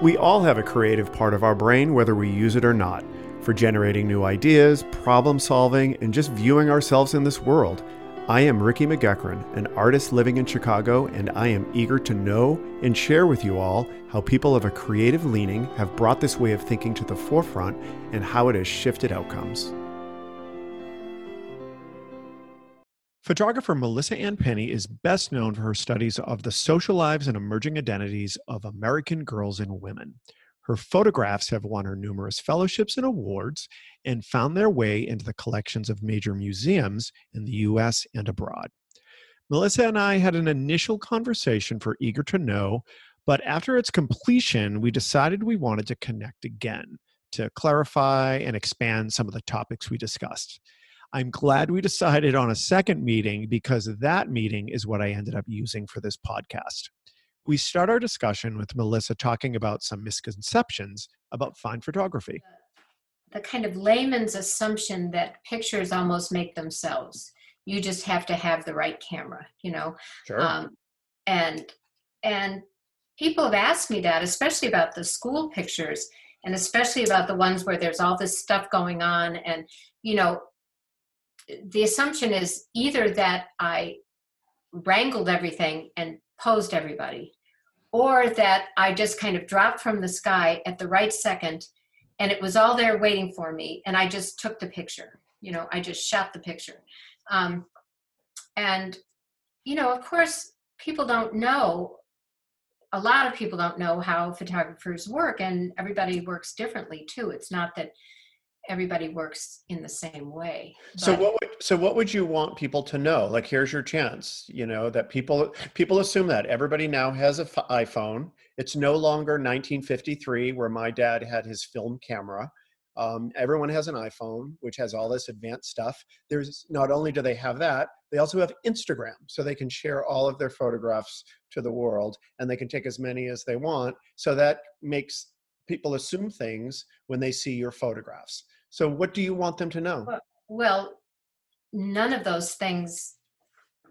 We all have a creative part of our brain, whether we use it or not, for generating new ideas, problem solving, and just viewing ourselves in this world. I am Ricky McGeckran, an artist living in Chicago, and I am eager to know and share with you all how people of a creative leaning have brought this way of thinking to the forefront and how it has shifted outcomes. Photographer Melissa Ann Pinney is best known for her studies of the social lives and emerging identities of American girls and women. Her photographs have won her numerous fellowships and awards and found their way into the collections of major museums in the US and abroad. Melissa and I had an initial conversation for Eager to Know, but after its completion, we decided we wanted to connect again to clarify and expand some of the topics we discussed. I'm glad we decided on a second meeting because that meeting is what I ended up using for this podcast. We start our discussion with Melissa talking about some misconceptions about fine photography. The kind of layman's assumption that pictures almost make themselves. You just have to have the right camera, you know. Sure. Um, and and people have asked me that, especially about the school pictures, and especially about the ones where there's all this stuff going on, and you know, the assumption is either that I wrangled everything and posed everybody, or that I just kind of dropped from the sky at the right second and it was all there waiting for me and I just took the picture. You know, I just shot the picture. Um, and, you know, of course, people don't know a lot of people don't know how photographers work and everybody works differently too it's not that everybody works in the same way. So what would so what would you want people to know? Like here's your chance, you know, that people people assume that everybody now has an iPhone. It's no longer 1953 where my dad had his film camera. Um, everyone has an iPhone, which has all this advanced stuff. There's not only do they have that, they also have Instagram, so they can share all of their photographs to the world, and they can take as many as they want. So that makes people assume things when they see your photographs. So, what do you want them to know? Well, none of those things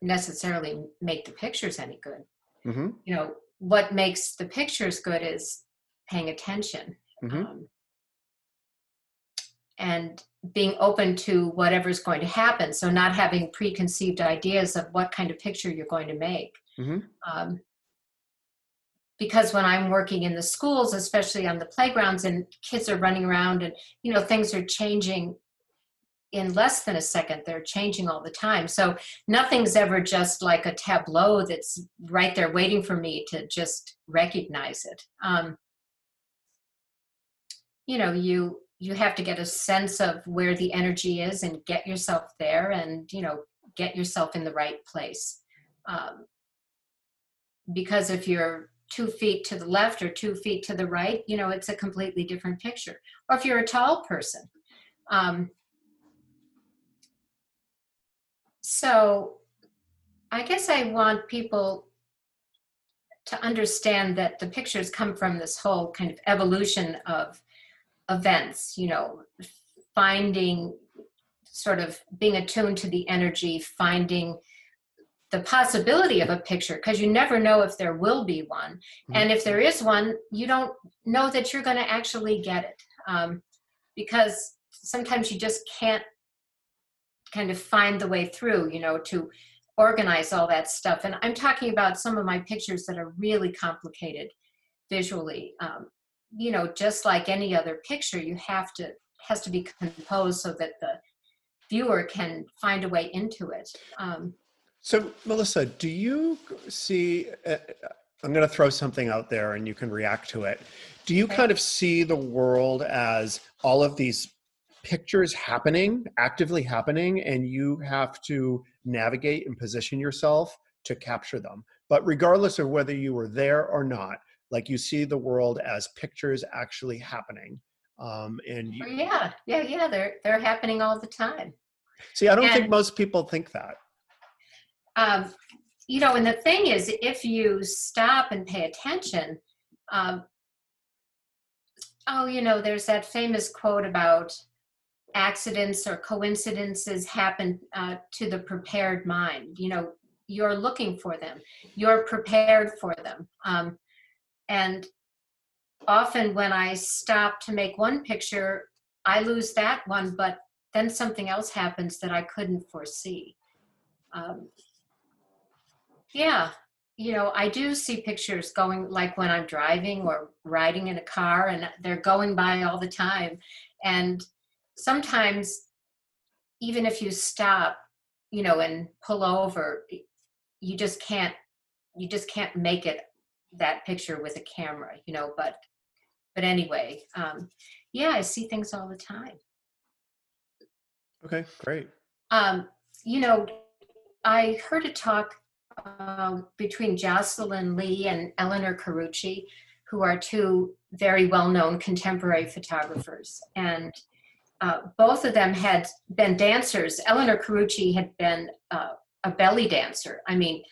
necessarily make the pictures any good. Mm-hmm. You know, what makes the pictures good is paying attention mm-hmm. um, and being open to whatever's going to happen. So, not having preconceived ideas of what kind of picture you're going to make. Mm-hmm. Um, because when I'm working in the schools, especially on the playgrounds, and kids are running around and you know things are changing in less than a second they're changing all the time. So nothing's ever just like a tableau that's right there waiting for me to just recognize it. Um, you know you you have to get a sense of where the energy is and get yourself there and you know get yourself in the right place. Um, because if you're two feet to the left or two feet to the right, you know, it's a completely different picture. Or if you're a tall person. Um, so I guess I want people to understand that the pictures come from this whole kind of evolution of events, you know, finding sort of being attuned to the energy, finding the possibility of a picture because you never know if there will be one. Mm-hmm. and if there is one you don't know that you're going to actually get it um, because sometimes you just can't kind of find the way through you know to organize all that stuff. And i'm talking about some of my pictures that are really complicated visually um, you know just like any other picture you have to has to be composed so that the viewer can find a way into it um, so, Melissa, do you see? Uh, I'm going to throw something out there and you can react to it. Do you kind of see the world as all of these pictures happening, actively happening, and you have to navigate and position yourself to capture them? But regardless of whether you were there or not, like you see the world as pictures actually happening. Um, and you, yeah, yeah, yeah, they're they're happening all the time. See, I don't and, think most people think that um, you know, and the thing is, if you stop and pay attention, um, oh, you know, there's that famous quote about accidents or coincidences happen uh, to the prepared mind. You know, you're looking for them, you're prepared for them. Um, and often when I stop to make one picture, I lose that one, but then something else happens that I couldn't foresee. Um, yeah, you know, I do see pictures going like when I'm driving or riding in a car and they're going by all the time. And sometimes, even if you stop, you know, and pull over, you just can't, you just can't make it that picture with a camera, you know, but, but anyway, um, yeah, I see things all the time. Okay, great. Um, you know, I heard a talk um, between Jocelyn Lee and Elinor Carucci, who are two very well known contemporary photographers. And uh, both of them had been dancers. Elinor Carucci had been uh, a belly dancer, I mean,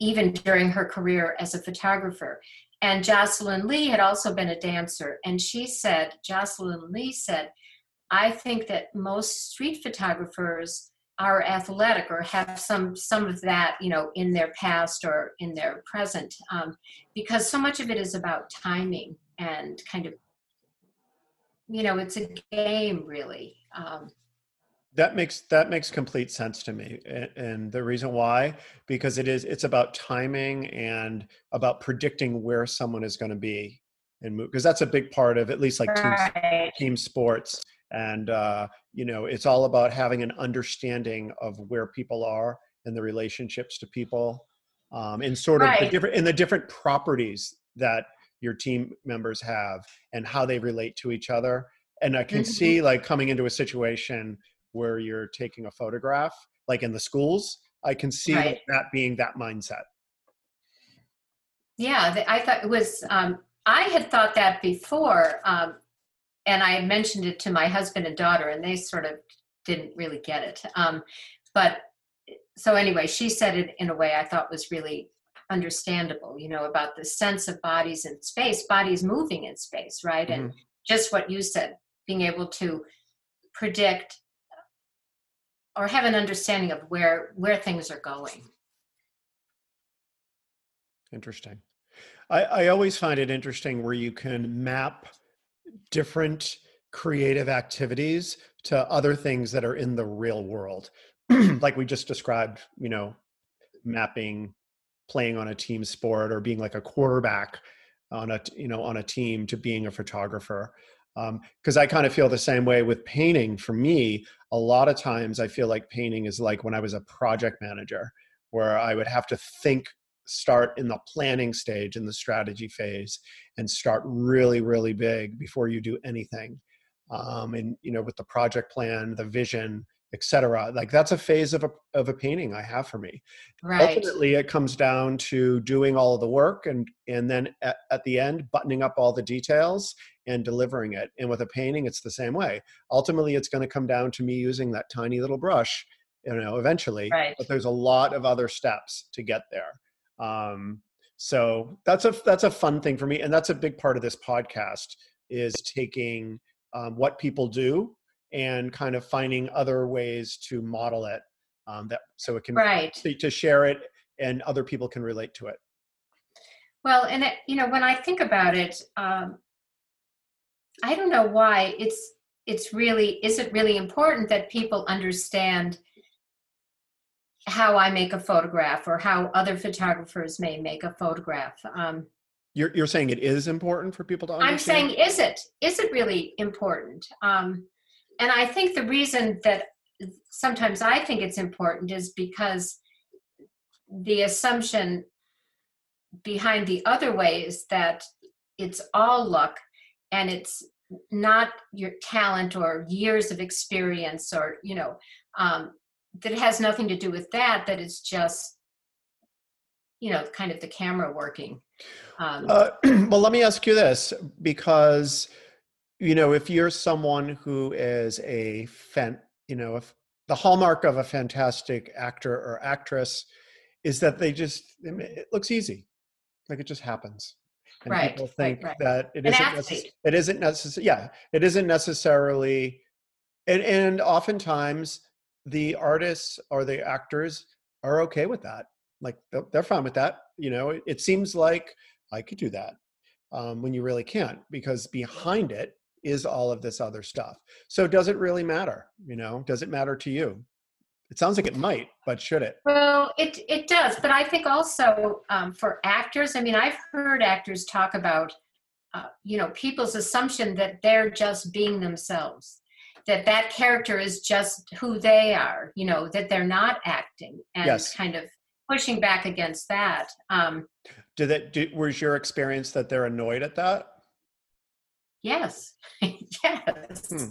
even during her career as a photographer. And Jocelyn Lee had also been a dancer. And she said, Jocelyn Lee said, I think that most street photographers are athletic or have some some of that you know in their past or in their present um, because so much of it is about timing and kind of you know it's a game really um, that makes that makes complete sense to me and, and, the reason why because it is it's about timing and about predicting where someone is going to be and move because that's a big part of at least like right. team, team sports and uh, you know it's all about having an understanding of where people are and the relationships to people um, and sort of right. the different in the different properties that your team members have and how they relate to each other and i can mm-hmm. see like coming into a situation where you're taking a photograph like in the schools i can see right. that being that mindset yeah i thought it was um, i had thought that before um, and I mentioned it to my husband and daughter, and they sort of didn't really get it. Um, but so anyway, she said it in a way I thought was really understandable. You know, about the sense of bodies in space, bodies moving in space, right? Mm-hmm. And just what you said, being able to predict or have an understanding of where where things are going. Interesting. I, I always find it interesting where you can map different creative activities to other things that are in the real world. Like we just described you know mapping playing on a team sport or being like a quarterback on a you know on a team to being a photographer. Because um, i kind of feel the same way with painting. For me a lot of times i feel like painting is like when i was a project manager where i would have to think start in the planning stage in the strategy phase and start really really big before you do anything um, and you know with the project plan the vision etc like that's a phase of a, of a painting i have for me. Right. ultimately it comes down to doing all of the work and and then at, at the end buttoning up all the details and delivering it. And with a painting it's the same way. Ultimately it's going to come down to me using that tiny little brush you know eventually right. but there's a lot of other steps to get there um, so that's a that's a fun thing for me, and that's a big part of this podcast is taking um, what people do and kind of finding other ways to model it um, that so it can right. to share it and other people can relate to it. Well, and it, you know when I think about it, um, I don't know why it's it's really is it really important that people understand how I make a photograph or how other photographers may make a photograph. Um, you're, you're saying it is important for people to understand? I'm saying, is it? Is it really important? Um, and I think the reason that sometimes I think it's important is because the assumption behind the other way is that it's all luck and it's not your talent or years of experience or you know um, that it has nothing to do with that that it's just you know kind of the camera working. Um, uh, well let me ask you this because you know if you're someone who is a fan you know if the hallmark of a fantastic actor or actress is that they just it looks easy. Like it just happens. And right, people think right, right. that it isn't, necess- it isn't necessary yeah it isn't necessarily and and oftentimes the artists or the actors are okay with that like they're fine with that you know it seems like i could do that um, when you really can't because behind it is all of this other stuff. So does it really matter? You know, does it matter to you? It sounds like it might, but should it? Well, it it does, but I think also um, for actors. I mean, I've heard actors talk about, uh, you know, people's assumption that they're just being themselves, that that character is just who they are. You know, that they're not acting, and Yes. kind of pushing back against that. Um, Did that? Did, was your experience that they're annoyed at that? Yes, yes, Hmm.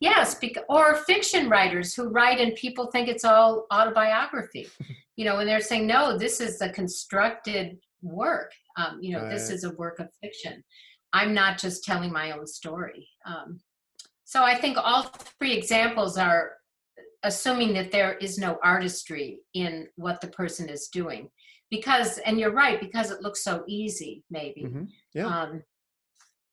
yes. Bec- or fiction writers who write and people think it's all autobiography, you know, and they're saying, no, this is a constructed work. Um, you know, this is a work of fiction. I'm not just telling my own story. Um, so I think all three examples are assuming that there is no artistry in what the person is doing. Because, and you're right, because it looks so easy, maybe. Mhm. Yeah. Um,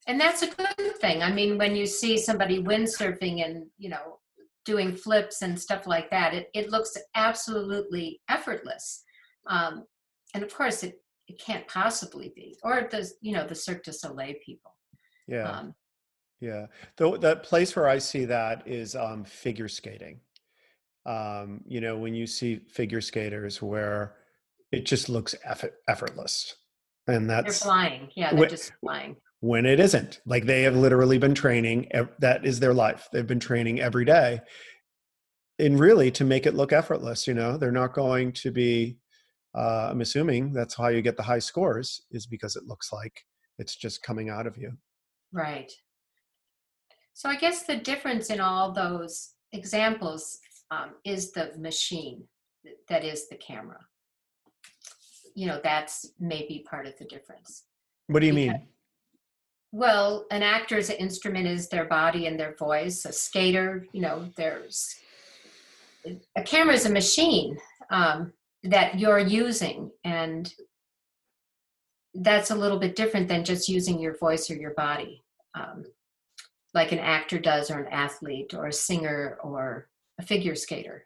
and that's a good thing. I mean, when you see somebody windsurfing and, you know, doing flips and stuff like that, it, it looks absolutely effortless. Um, and of course, it, it can't possibly be. Or the, you know, the Cirque du Soleil people. Yeah. Um, Yeah, the the place where I see that is um, figure skating. Um, you know, when you see figure skaters where it just looks effort, effortless, and that's they're flying. Yeah, they're Wh- just flying. when it isn't. Like they have literally been training. That is their life. They've been training every day, and really to make it look effortless. You know, they're not going to be. Uh, I'm assuming that's how you get the high scores is because it looks like it's just coming out of you. Right. So I guess the difference in all those examples um, is the machine that is the camera. You know, that's maybe part of the difference. What do you Because- mean? Well, an actor's instrument is their body and their voice. A skater, you know, there's a camera is a machine um, that you're using, and that's a little bit different than just using your voice or your body, um, like an actor does, or an athlete, or a singer, or a figure skater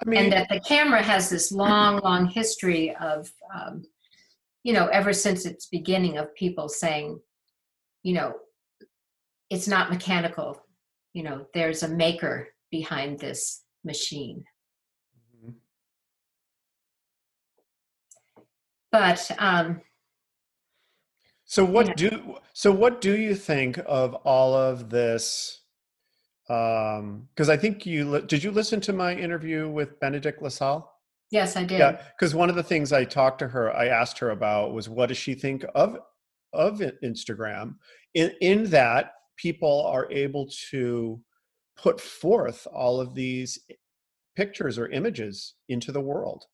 I mean, and that the camera has this long, long history of, um, you know, ever since its beginning of people saying, you know, it's not mechanical. You know, there's a maker behind this machine. Mhm. But um, So what Yeah. do so what do you think of all of this? Um, because I think you li- did you listen to my interview with Benedict Lasalle? yes, I did. Yeah, because one of the things I talked to her, I asked her about was what does she think of of Instagram? In in that people are able to put forth all of these pictures or images into the world,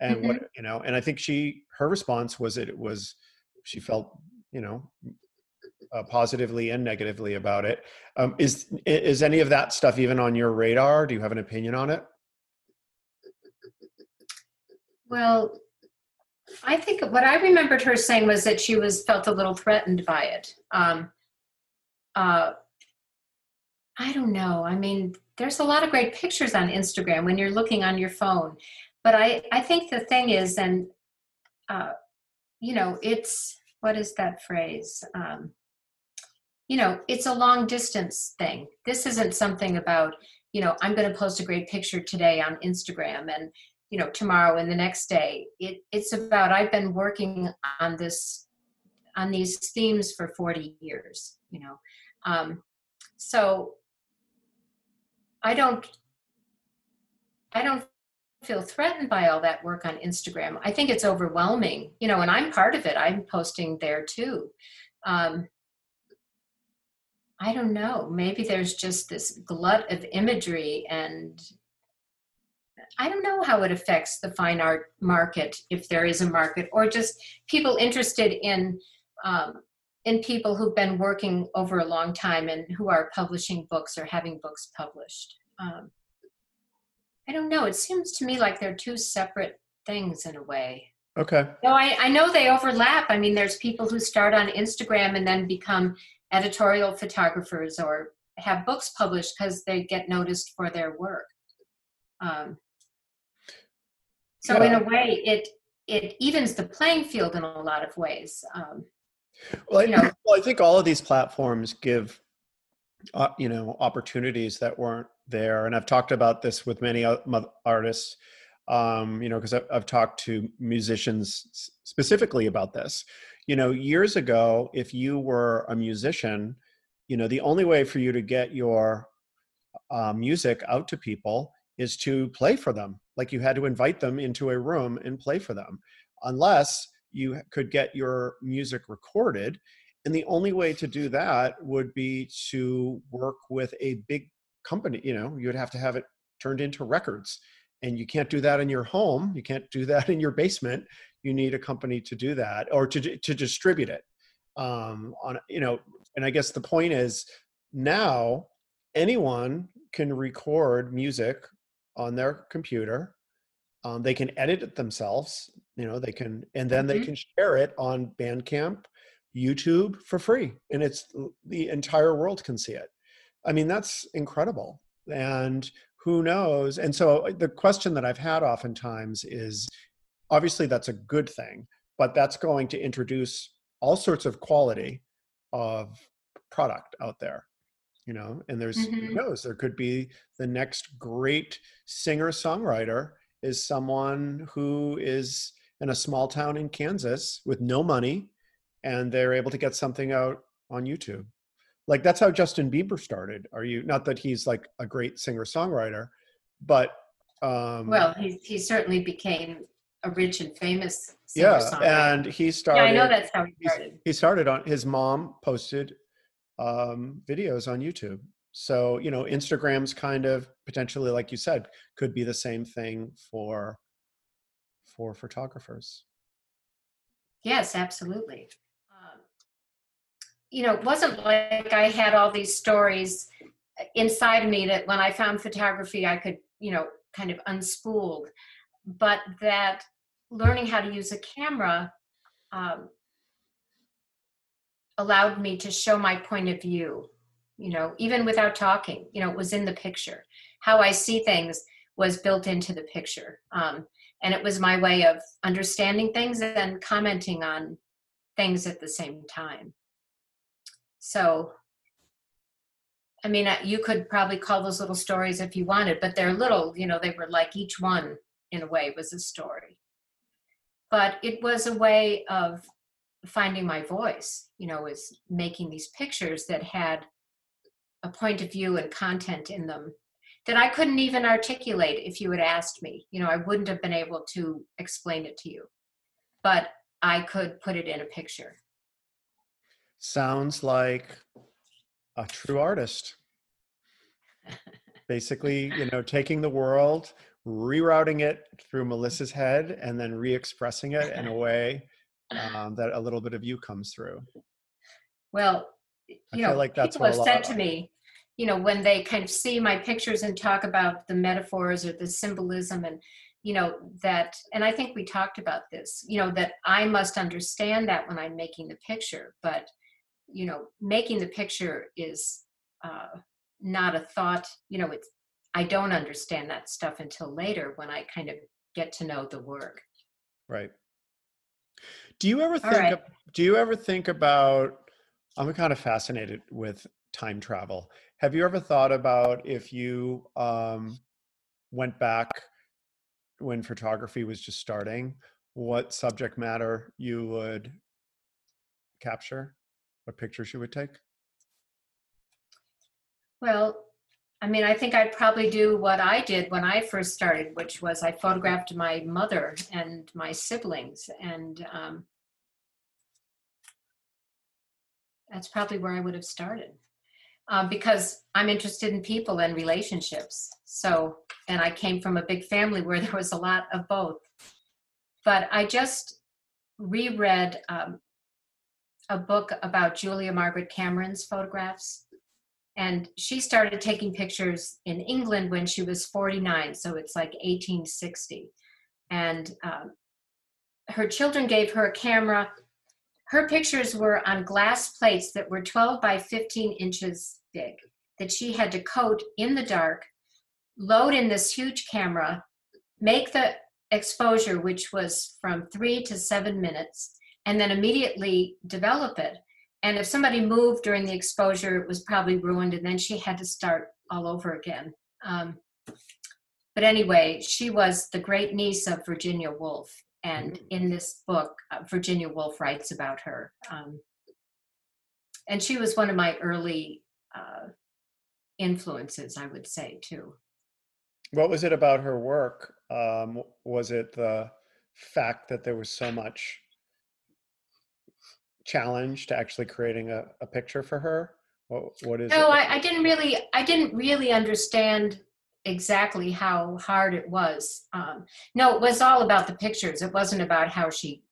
and what mm-hmm. you know. And I think she her response was that it was she felt you know uh, positively and negatively about it. Um, is is any of that stuff even on your radar? Do you have an opinion on it? Well, I think what I remembered her saying was that she was felt a little threatened by it. Um, uh, I don't know. I mean, there's a lot of great pictures on Instagram when you're looking on your phone, but I I think the thing is, and uh, you know, it's what is that phrase? Um, you know, it's a long distance thing. This isn't something about you know I'm going to post a great picture today on Instagram and you know tomorrow and the next day it, it's about i've been working on this on these themes for 40 years you know um, so i don't i don't feel threatened by all that work on instagram i think it's overwhelming you know and i'm part of it i'm posting there too um, i don't know maybe there's just this glut of imagery and I don't know how it affects the fine art market, if there is a market, or just people interested in um, in people who've been working over a long time and who are publishing books or having books published. Um, I don't know. It seems to me like they're two separate things in a way. Okay. No, I, I know they overlap. I mean, there's people who start on Instagram and then become editorial photographers or have books published because they get noticed for their work. Um, so in a way, it it evens the playing field in a lot of ways. Um, Well, you know, well, I think all of these platforms give, uh, you know, opportunities that weren't there. And I've talked about this with many artists, um, you know, because I've, I've talked to musicians specifically about this. You know, years ago, if you were a musician, you know, the only way for you to get your uh, music out to people is to play for them. Like you had to invite them into a room and play for them, unless you could get your music recorded. And the only way to do that would be to work with a big company. You know, you'd have to have it turned into records. And you can't do that in your home. You can't do that in your basement. You need a company to do that or to, to distribute it. Um, on you know, and I guess the point is now anyone can record music on their computer um, they can edit it themselves you know they can and then mm-hmm. they can share it on bandcamp youtube for free and it's the entire world can see it i mean that's incredible and who knows and so uh, the question that i've had oftentimes is obviously that's a good thing but that's going to introduce all sorts of quality of product out there you know and there's mm-hmm. who knows there could be the next great singer songwriter is someone who is in a small town in Kansas with no money and they're able to get something out on YouTube. Like that's how Justin Bieber started. Are you not that he's like a great singer songwriter, but um well, he he certainly became a rich and famous yeah, and he started. Yeah, I know that's how he started. He started on his mom posted um, videos on YouTube so, you know, Instagram's kind of potentially, like you said, could be the same thing for for photographers. Yes, absolutely. You know, it wasn't like I had all these stories inside me that when I found photography, I could, you know, kind of unspooled, but that learning how to use a camera um, allowed me to show my point of view you know, even without talking, you know, it was in the picture. How I see things was built into the picture. Um, and it was my way of understanding things and commenting on things at the same time. So, I mean, uh, you could probably call those little stories if you wanted, but they're little, you know, they were like each one in a way was a story. But it was a way of finding my voice, you know, was making these pictures that had a point of view and content in them that I couldn't even articulate if you had asked me. You know, I wouldn't have been able to explain it to you, but I could put it in a picture. Sounds like a true artist. Basically, you know, taking the world, rerouting it through Melissa's head, and then re expressing it in a way um, that a little bit of you comes through. Well, you know, like people have said to me, you know, when they kind of see my pictures and talk about the metaphors or the symbolism and, you know, that, and I think we talked about this, you know, that I must understand that when I'm making the picture, but, you know, making the picture is uh, not a thought, you know, it's, I don't understand that stuff until later when I kind of get to know the work. Right. Do you ever think, right. do you ever think about I'm kind of fascinated with time travel. Have you ever thought about if you um, went back when photography was just starting, what subject matter you would capture, what pictures you would take? Well, I mean, I think I'd probably do what I did when I first started, which was I photographed my mother and my siblings, and um, that's probably where I would have started. Um, because I'm interested in people and relationships. So, and I came from a big family where there was a lot of both. But I just reread um, a book about Julia Margaret Cameron's photographs. And she started taking pictures in England when she was 49, so it's like 1860. And um, her children gave her a camera her pictures were on glass plates that were 12 by 15 inches big that she had to coat in the dark, load in this huge camera, make the exposure, which was from three to seven minutes, and then immediately develop it. And if somebody moved during the exposure, it was probably ruined, and then she had to start all over again. Um, but anyway, she was the great niece of Virginia Woolf. And Mm. in this book, uh, Virginia Woolf writes about her. Um, and she was one of my early uh, influences, I would say, too. What was it about her work? Um, was it the fact that there was so much challenge to actually creating a, a picture for her? What, what is No, it? I, I didn't really, I didn't really understand exactly how hard it was. Um, no, it was all about the pictures. It wasn't about how she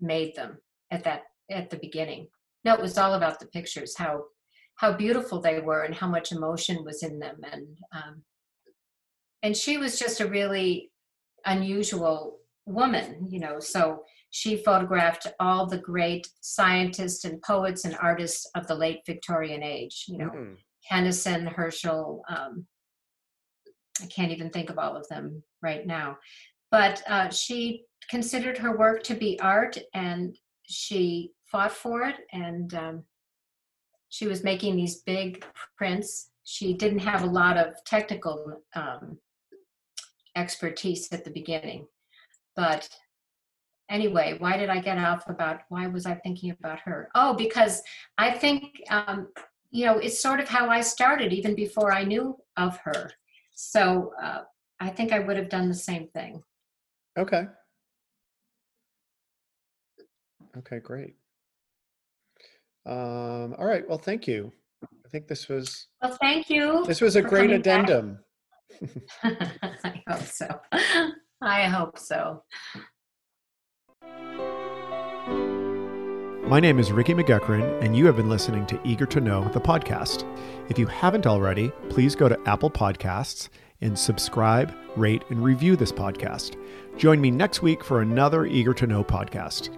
made them at that at the beginning. No, it was all about the pictures, how how beautiful they were, and how much emotion was in them, and um, and she was just a really unusual woman, you know. So she photographed all the great scientists and poets and artists of the late Victorian age, you know. Mm. Tennyson, Herschel. Um, I can't even think of all of them right now. But uh, she considered her work to be art and she fought for it. And um, she was making these big prints. She didn't have a lot of technical um, expertise at the beginning. But anyway, why did I get off about why was I thinking about her? Oh, because I think um, you know, it's sort of how I started even before I knew of her. So uh, I think I would have done the same thing. Okay. Okay, great. Um, all right. Well, thank you. I think this was Well, thank you. this was a great addendum. I hope so. I hope so. My name is Ricky McGuckran, and you have been listening to Eager to Know, the podcast. If you haven't already, please go to Apple Podcasts and subscribe, rate, and review this podcast. Join me next week for another Eager to Know podcast.